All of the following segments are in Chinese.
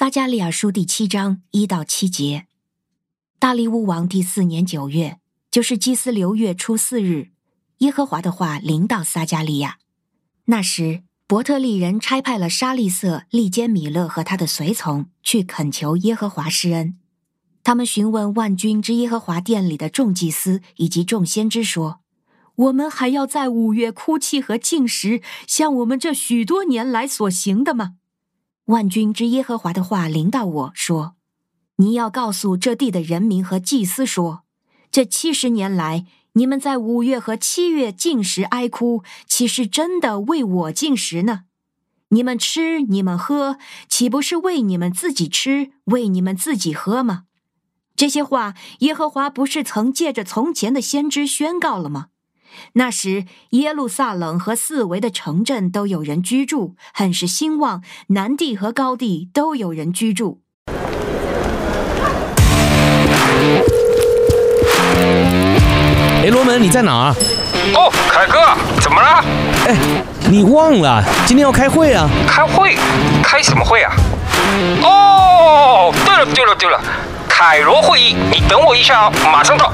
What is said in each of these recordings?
撒迦利亚书第七章一到七节，大利乌王第四年九月，就是祭司流月初四日，耶和华的话临到撒迦利亚。那时，伯特利人差派了沙利色、利坚米勒和他的随从去恳求耶和华施恩。他们询问万军之耶和华殿里的众祭司以及众先知说：“我们还要在五月哭泣和禁食，像我们这许多年来所行的吗？”万军之耶和华的话临到我说：“你要告诉这地的人民和祭司说，这七十年来，你们在五月和七月禁食哀哭，岂是真的为我禁食呢？你们吃，你们喝，岂不是为你们自己吃，为你们自己喝吗？这些话，耶和华不是曾借着从前的先知宣告了吗？”那时，耶路撒冷和四围的城镇都有人居住，很是兴旺；南地和高地都有人居住。哎，罗门，你在哪儿？哦，凯哥，怎么了？哎，你忘了今天要开会啊？开会？开什么会啊？哦，对了对了对了，凯罗会议，你等我一下哦，马上到。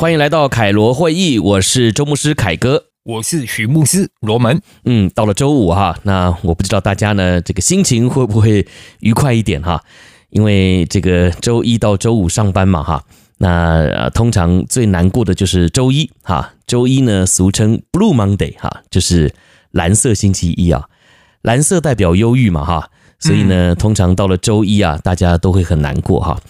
欢迎来到凯罗会议，我是周牧师凯哥，我是许牧师罗门。嗯，到了周五哈，那我不知道大家呢这个心情会不会愉快一点哈？因为这个周一到周五上班嘛哈，那通常最难过的就是周一哈。周一呢俗称 Blue Monday 哈，就是蓝色星期一啊，蓝色代表忧郁嘛哈，所以呢通常到了周一啊，大家都会很难过哈。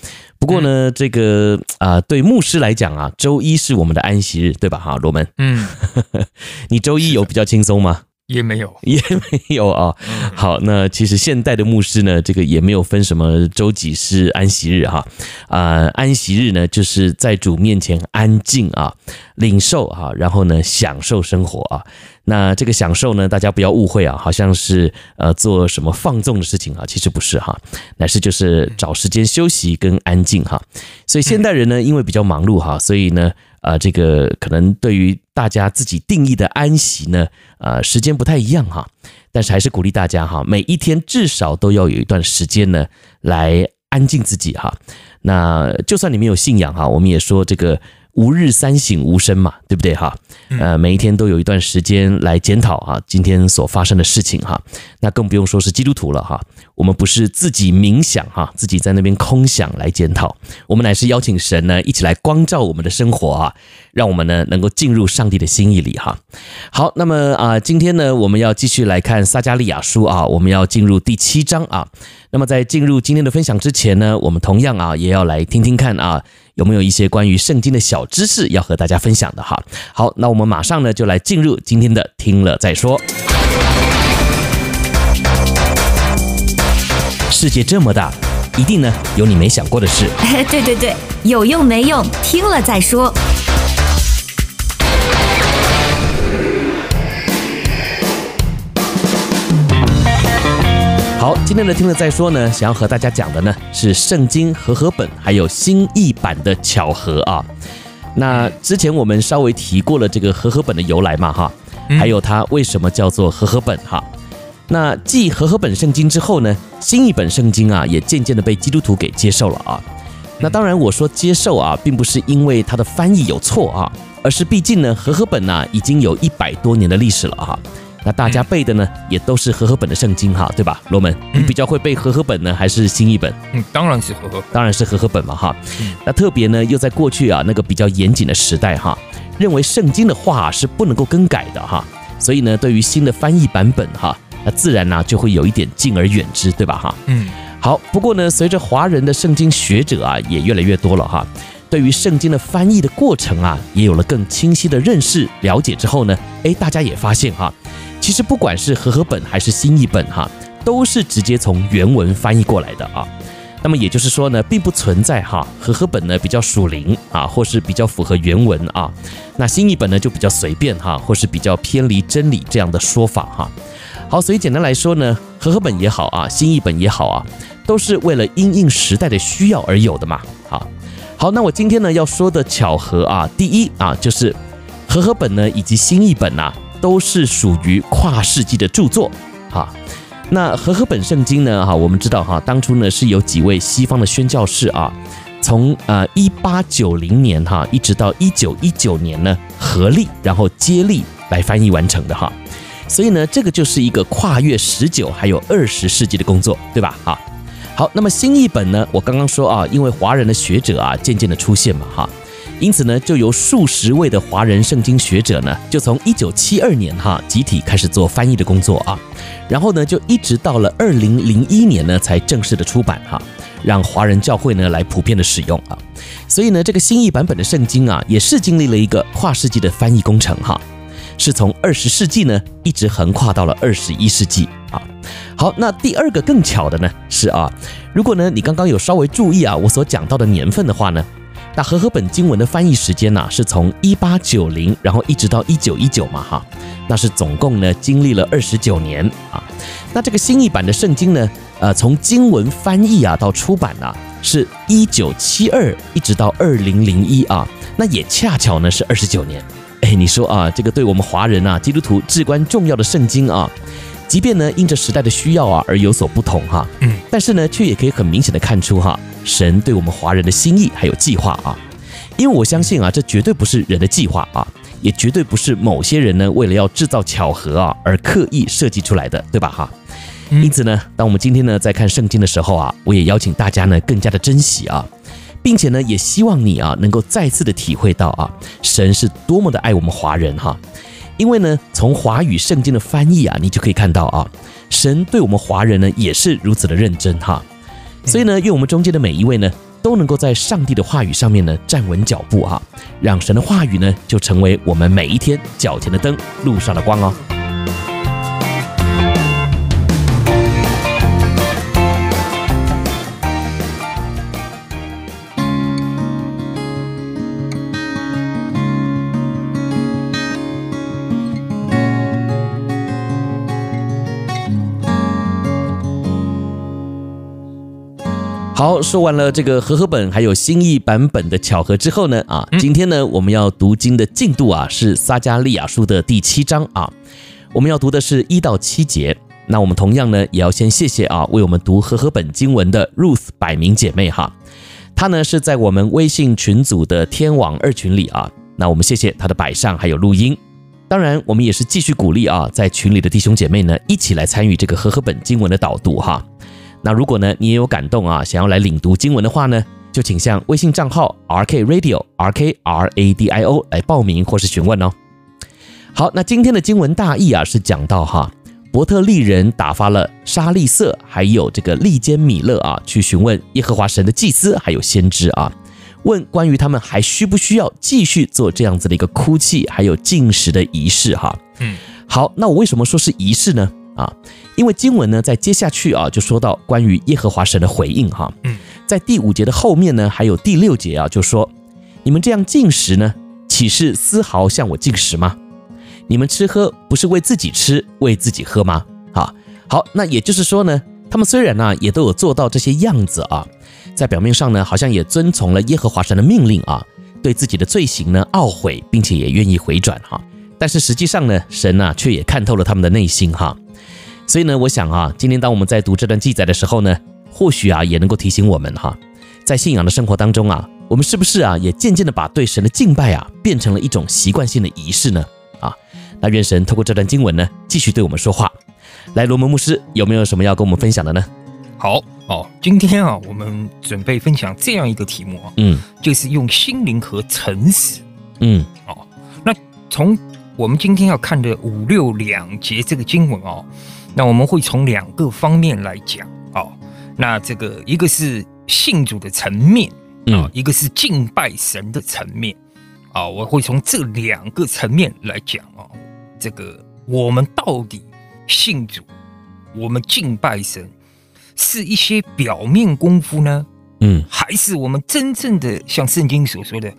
不过呢，这个啊、呃，对牧师来讲啊，周一是我们的安息日，对吧？哈，罗门，嗯，你周一有比较轻松吗？也没有，也没有啊。好，那其实现代的牧师呢，这个也没有分什么周几是安息日哈。啊，安息日呢，就是在主面前安静啊，领受啊，然后呢，享受生活啊。那这个享受呢，大家不要误会啊，好像是呃做什么放纵的事情啊，其实不是哈，乃是就是找时间休息跟安静哈。所以现代人呢，因为比较忙碌哈，所以呢，啊，这个可能对于大家自己定义的安息呢，啊，时间不太一样哈。但是还是鼓励大家哈，每一天至少都要有一段时间呢，来安静自己哈。那就算你没有信仰哈，我们也说这个。吾日三省吾身嘛，对不对哈？呃，每一天都有一段时间来检讨啊，今天所发生的事情哈。那更不用说是基督徒了哈。我们不是自己冥想哈，自己在那边空想来检讨，我们乃是邀请神呢一起来光照我们的生活啊，让我们呢能够进入上帝的心意里哈。好，那么啊，今天呢我们要继续来看撒迦利亚书啊，我们要进入第七章啊。那么在进入今天的分享之前呢，我们同样啊也要来听听看啊。有没有一些关于圣经的小知识要和大家分享的哈？好，那我们马上呢就来进入今天的听了再说。世界这么大，一定呢有你没想过的事。对对对，有用没用，听了再说。好，今天的听了再说呢，想要和大家讲的呢是圣经和合本还有新译版的巧合啊。那之前我们稍微提过了这个和合本的由来嘛哈，还有它为什么叫做和合本哈。那继和合本圣经之后呢，新译本圣经啊也渐渐的被基督徒给接受了啊。那当然我说接受啊，并不是因为它的翻译有错啊，而是毕竟呢和合本呢已经有一百多年的历史了哈。那大家背的呢，也都是和合本的圣经哈，对吧？罗门，你比较会背和合本呢，还是新译本？嗯，当然是和合，当然是和合本嘛哈。那特别呢，又在过去啊那个比较严谨的时代哈，认为圣经的话是不能够更改的哈，所以呢，对于新的翻译版本哈，那自然呢就会有一点敬而远之，对吧哈？嗯，好。不过呢，随着华人的圣经学者啊也越来越多了哈，对于圣经的翻译的过程啊，也有了更清晰的认识了解之后呢，哎，大家也发现哈。其实不管是和合本还是新译本哈，都是直接从原文翻译过来的啊。那么也就是说呢，并不存在哈和合本呢比较属灵啊，或是比较符合原文啊。那新译本呢就比较随便哈，或是比较偏离真理这样的说法哈。好，所以简单来说呢，和合本也好啊，新译本也好啊，都是为了因应时代的需要而有的嘛。好，好，那我今天呢要说的巧合啊，第一啊就是和合本呢以及新译本呐，都是属于跨世纪的著作。哈，那和合本圣经呢，哈，我们知道哈，当初呢是有几位西方的宣教士啊，从呃一八九零年哈一直到一九一九年呢合力然后接力来翻译完成的哈。所以呢，这个就是一个跨越十九还有二十世纪的工作，对吧？哈，好，那么新译本呢，我刚刚说啊，因为华人的学者啊渐渐的出现嘛，哈，因此呢，就由数十位的华人圣经学者呢，就从一九七二年哈集体开始做翻译的工作啊，然后呢，就一直到了二零零一年呢才正式的出版哈，让华人教会呢来普遍的使用啊，所以呢，这个新译版本的圣经啊，也是经历了一个跨世纪的翻译工程哈。是从二十世纪呢，一直横跨到了二十一世纪啊。好，那第二个更巧的呢是啊，如果呢你刚刚有稍微注意啊我所讲到的年份的话呢，那和合本经文的翻译时间呢是从一八九零，然后一直到一九一九嘛哈，那是总共呢经历了二十九年啊。那这个新译版的圣经呢，呃，从经文翻译啊到出版啊，是一九七二一直到二零零一啊，那也恰巧呢是二十九年。哎，你说啊，这个对我们华人啊，基督徒至关重要的圣经啊，即便呢因着时代的需要啊而有所不同哈，嗯，但是呢却也可以很明显的看出哈，神对我们华人的心意还有计划啊，因为我相信啊，这绝对不是人的计划啊，也绝对不是某些人呢为了要制造巧合啊而刻意设计出来的，对吧哈？因此呢，当我们今天呢在看圣经的时候啊，我也邀请大家呢更加的珍惜啊。并且呢，也希望你啊，能够再次的体会到啊，神是多么的爱我们华人哈。因为呢，从华语圣经的翻译啊，你就可以看到啊，神对我们华人呢也是如此的认真哈。所以呢，愿我们中间的每一位呢，都能够在上帝的话语上面呢站稳脚步哈，让神的话语呢就成为我们每一天脚前的灯，路上的光哦。好，说完了这个和合本还有新译版本的巧合之后呢，啊，今天呢我们要读经的进度啊是撒加利亚书的第七章啊，我们要读的是一到七节。那我们同样呢也要先谢谢啊为我们读和合本经文的 Ruth 百名姐妹哈，她呢是在我们微信群组的天网二群里啊，那我们谢谢她的摆上还有录音。当然，我们也是继续鼓励啊，在群里的弟兄姐妹呢一起来参与这个和合本经文的导读哈。那如果呢，你也有感动啊，想要来领读经文的话呢，就请向微信账号 R K Radio R K R A D I O 来报名或是询问哦。好，那今天的经文大意啊，是讲到哈，伯特利人打发了沙利色还有这个利坚米勒啊，去询问耶和华神的祭司还有先知啊，问关于他们还需不需要继续做这样子的一个哭泣还有进食的仪式哈。嗯，好，那我为什么说是仪式呢？啊，因为经文呢，在接下去啊，就说到关于耶和华神的回应哈。嗯，在第五节的后面呢，还有第六节啊，就说你们这样进食呢，岂是丝毫向我进食吗？你们吃喝不是为自己吃，为自己喝吗？好，好，那也就是说呢，他们虽然呢，也都有做到这些样子啊，在表面上呢，好像也遵从了耶和华神的命令啊，对自己的罪行呢懊悔，并且也愿意回转哈。但是实际上呢，神呐却也看透了他们的内心哈。所以呢，我想啊，今天当我们在读这段记载的时候呢，或许啊也能够提醒我们哈，在信仰的生活当中啊，我们是不是啊也渐渐的把对神的敬拜啊变成了一种习惯性的仪式呢？啊，那愿神透过这段经文呢，继续对我们说话。来，罗门牧师有没有什么要跟我们分享的呢？好哦，今天啊，我们准备分享这样一个题目啊，嗯，就是用心灵和诚实，嗯，哦，那从我们今天要看的五六两节这个经文哦。那我们会从两个方面来讲哦，那这个一个是信主的层面啊，一个是敬拜神的层面啊，我会从这两个层面来讲啊，这个我们到底信主，我们敬拜神是一些表面功夫呢，嗯，还是我们真正的像圣经所说的，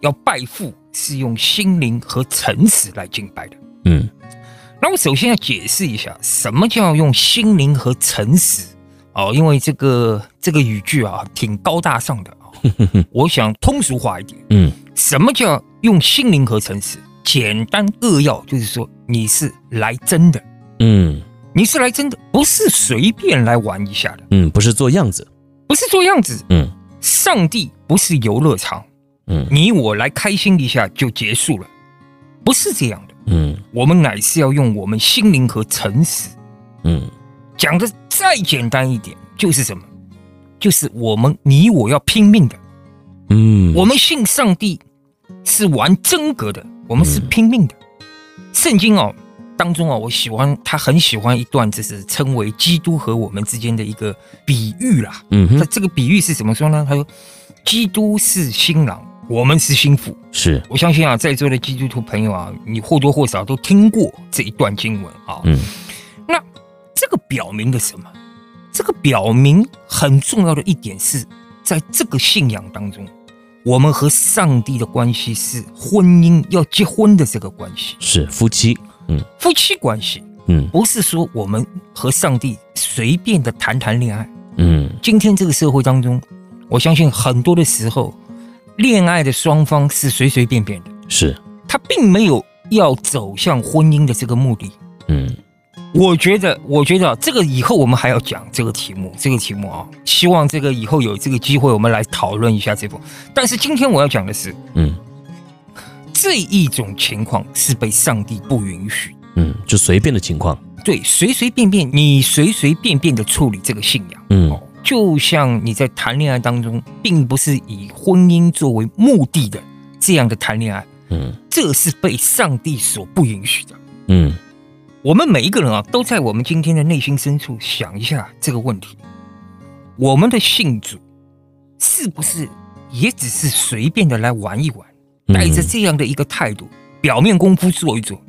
要拜父是用心灵和诚实来敬拜的，嗯。那我首先要解释一下，什么叫用心灵和诚实。哦，因为这个这个语句啊，挺高大上的啊。我想通俗化一点，嗯，什么叫用心灵和诚实？简单扼要就是说，你是来真的，嗯，你是来真的，不是随便来玩一下的，嗯，不是做样子，不是做样子，嗯，上帝不是游乐场，嗯，你我来开心一下就结束了，不是这样的，嗯，我们乃是要用我们心灵和诚实，嗯。讲的再简单一点，就是什么？就是我们你我要拼命的，嗯，我们信上帝是玩真格的，我们是拼命的。圣经哦当中啊，我喜欢他很喜欢一段，就是称为基督和我们之间的一个比喻啦。嗯，那这个比喻是怎么说呢？他说，基督是新郎，我们是心腹。是我相信啊，在座的基督徒朋友啊，你或多或少都听过这一段经文啊。嗯。那这个表明了什么？这个表明很重要的一点是，在这个信仰当中，我们和上帝的关系是婚姻要结婚的这个关系，是夫妻，嗯，夫妻关系，嗯，不是说我们和上帝随便的谈谈恋爱，嗯，今天这个社会当中，我相信很多的时候，恋爱的双方是随随便便的，是，他并没有要走向婚姻的这个目的，嗯。我觉得，我觉得这个以后我们还要讲这个题目，这个题目啊，希望这个以后有这个机会，我们来讨论一下这部。但是今天我要讲的是，嗯，这一种情况是被上帝不允许，嗯，就随便的情况，对，随随便便，你随随便便的处理这个信仰，嗯，就像你在谈恋爱当中，并不是以婚姻作为目的的这样的谈恋爱，嗯，这是被上帝所不允许的，嗯。我们每一个人啊，都在我们今天的内心深处想一下这个问题：我们的信主是不是也只是随便的来玩一玩，带着这样的一个态度，表面功夫做一做？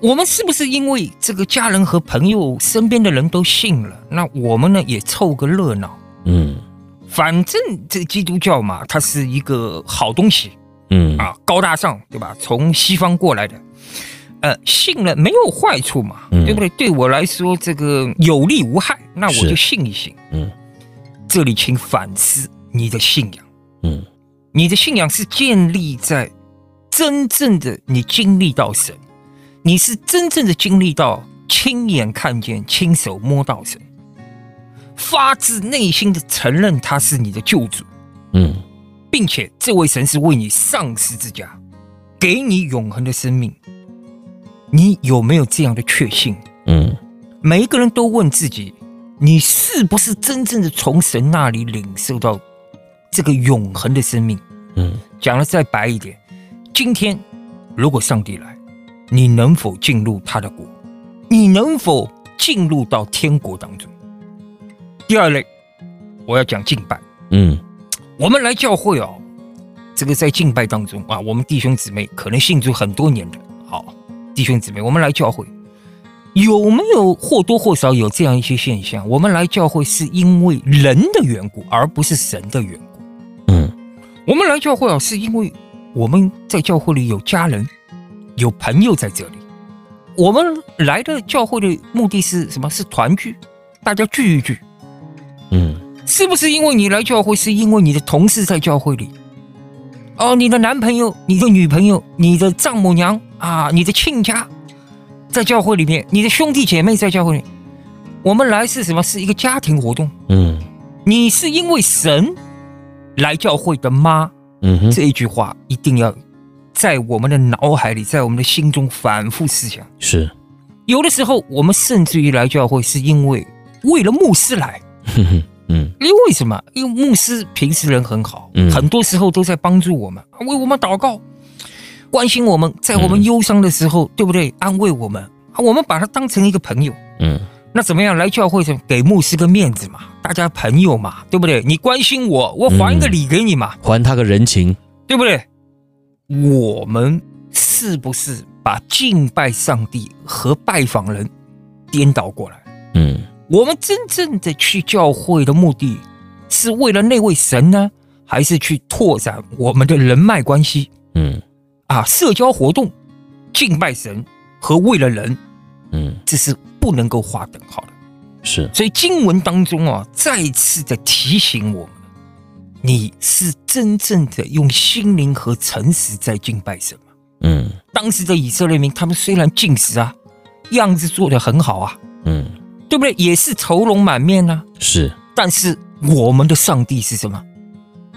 我们是不是因为这个家人和朋友身边的人都信了，那我们呢也凑个热闹？嗯，反正这基督教嘛，它是一个好东西，嗯啊，高大上，对吧？从西方过来的。呃，信了没有坏处嘛，嗯、对不对？对我来说，这个有利无害，那我就信一信。嗯，这里请反思你的信仰。嗯，你的信仰是建立在真正的你经历到神，你是真正的经历到亲眼看见、亲手摸到神，发自内心的承认他是你的救主。嗯，并且这位神是为你上十字架，给你永恒的生命。你有没有这样的确信？嗯，每一个人都问自己，你是不是真正的从神那里领受到这个永恒的生命？嗯，讲的再白一点，今天如果上帝来，你能否进入他的国？你能否进入到天国当中？第二类，我要讲敬拜。嗯，我们来教会哦，这个在敬拜当中啊，我们弟兄姊妹可能信主很多年的，好。弟兄姊妹，我们来教会有没有或多或少有这样一些现象？我们来教会是因为人的缘故，而不是神的缘故。嗯，我们来教会啊，是因为我们在教会里有家人、有朋友在这里。我们来的教会的目的是什么？是团聚，大家聚一聚。嗯，是不是因为你来教会，是因为你的同事在教会里？哦，你的男朋友、你的女朋友、你的丈母娘。啊，你的亲家在教会里面，你的兄弟姐妹在教会里，我们来是什么？是一个家庭活动。嗯，你是因为神来教会的吗？嗯哼，这一句话一定要在我们的脑海里，在我们的心中反复思想。是，有的时候我们甚至于来教会是因为为了牧师来。嗯 嗯，因为什么？因为牧师平时人很好，嗯，很多时候都在帮助我们，为我们祷告。关心我们，在我们忧伤的时候，嗯、对不对？安慰我们，我们把他当成一个朋友。嗯，那怎么样？来教会是给牧师个面子嘛，大家朋友嘛，对不对？你关心我，我还一个礼给你嘛，嗯、还他个人情，对不对？我们是不是把敬拜上帝和拜访人颠倒过来？嗯，我们真正的去教会的目的是为了那位神呢，还是去拓展我们的人脉关系？嗯。啊，社交活动、敬拜神和为了人，嗯，这是不能够划等号的。是。所以经文当中啊，再次的提醒我们，你是真正的用心灵和诚实在敬拜神吗？嗯，当时的以色列民，他们虽然进食啊，样子做得很好啊，嗯，对不对？也是愁容满面啊，是。但是我们的上帝是什么？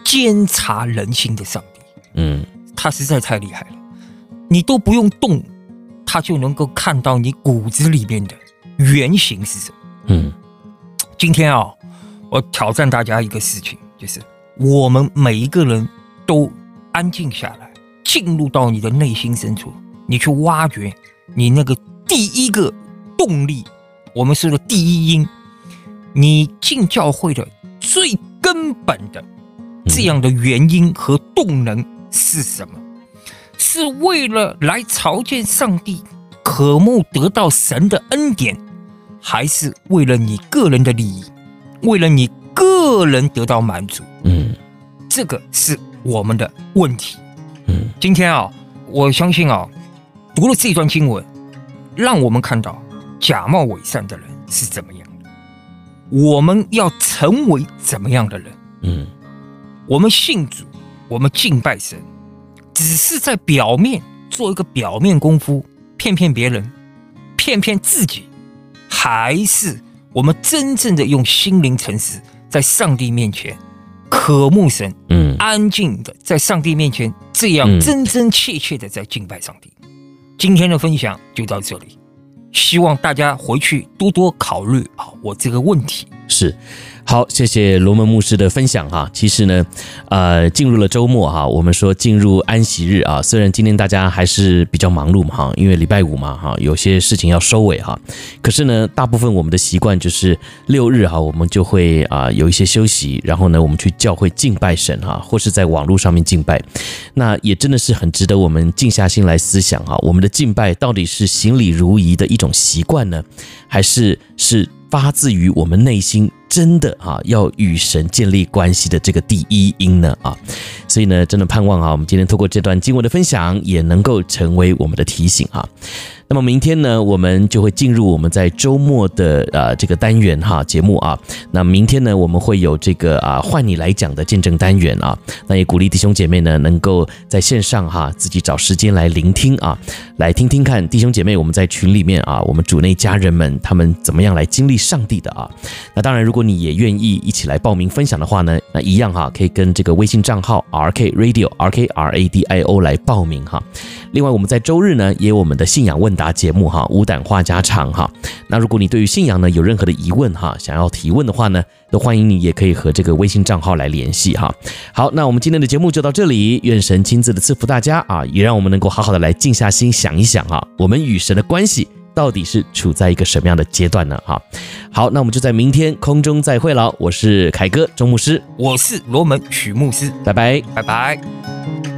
监察人心的上帝，嗯，他实在太厉害了，你都不用动，他就能够看到你骨子里面的原型是什么。嗯，今天啊，我挑战大家一个事情，就是我们每一个人都安静下来，进入到你的内心深处，你去挖掘你那个第一个动力，我们说的第一因，你进教会的最根本的。这样的原因和动能是什么？是为了来朝见上帝，渴慕得到神的恩典，还是为了你个人的利益，为了你个人得到满足？嗯，这个是我们的问题。嗯，今天啊，我相信啊，读了这段经文，让我们看到假冒伪善的人是怎么样的，我们要成为怎么样的人？嗯。我们信主，我们敬拜神，只是在表面做一个表面功夫，骗骗别人，骗骗自己，还是我们真正的用心灵诚实，在上帝面前渴慕神，嗯，安静的在上帝面前这样真真切切的在敬拜上帝。嗯、今天的分享就到这里，希望大家回去多多考虑啊，我这个问题是。好，谢谢罗门牧师的分享哈。其实呢，呃，进入了周末哈，我们说进入安息日啊。虽然今天大家还是比较忙碌嘛哈，因为礼拜五嘛哈，有些事情要收尾哈。可是呢，大部分我们的习惯就是六日哈，我们就会啊有一些休息，然后呢，我们去教会敬拜神哈，或是在网络上面敬拜。那也真的是很值得我们静下心来思想哈，我们的敬拜到底是行礼如仪的一种习惯呢，还是是发自于我们内心？真的哈，要与神建立关系的这个第一因呢啊，所以呢，真的盼望啊，我们今天透过这段经文的分享，也能够成为我们的提醒啊。那么明天呢，我们就会进入我们在周末的呃这个单元哈节目啊。那明天呢，我们会有这个啊换你来讲的见证单元啊。那也鼓励弟兄姐妹呢，能够在线上哈自己找时间来聆听啊，来听听看弟兄姐妹我们在群里面啊，我们主内家人们他们怎么样来经历上帝的啊。那当然，如果你也愿意一起来报名分享的话呢，那一样哈可以跟这个微信账号 R K Radio R K R A D I O 来报名哈。另外，我们在周日呢也有我们的信仰问答节目哈，无胆话家常哈。那如果你对于信仰呢有任何的疑问哈，想要提问的话呢，都欢迎你也可以和这个微信账号来联系哈。好，那我们今天的节目就到这里，愿神亲自的赐福大家啊，也让我们能够好好的来静下心想一想哈，我们与神的关系到底是处在一个什么样的阶段呢？哈，好，那我们就在明天空中再会了。我是凯哥钟牧师，我是罗门许牧师，拜拜，拜拜。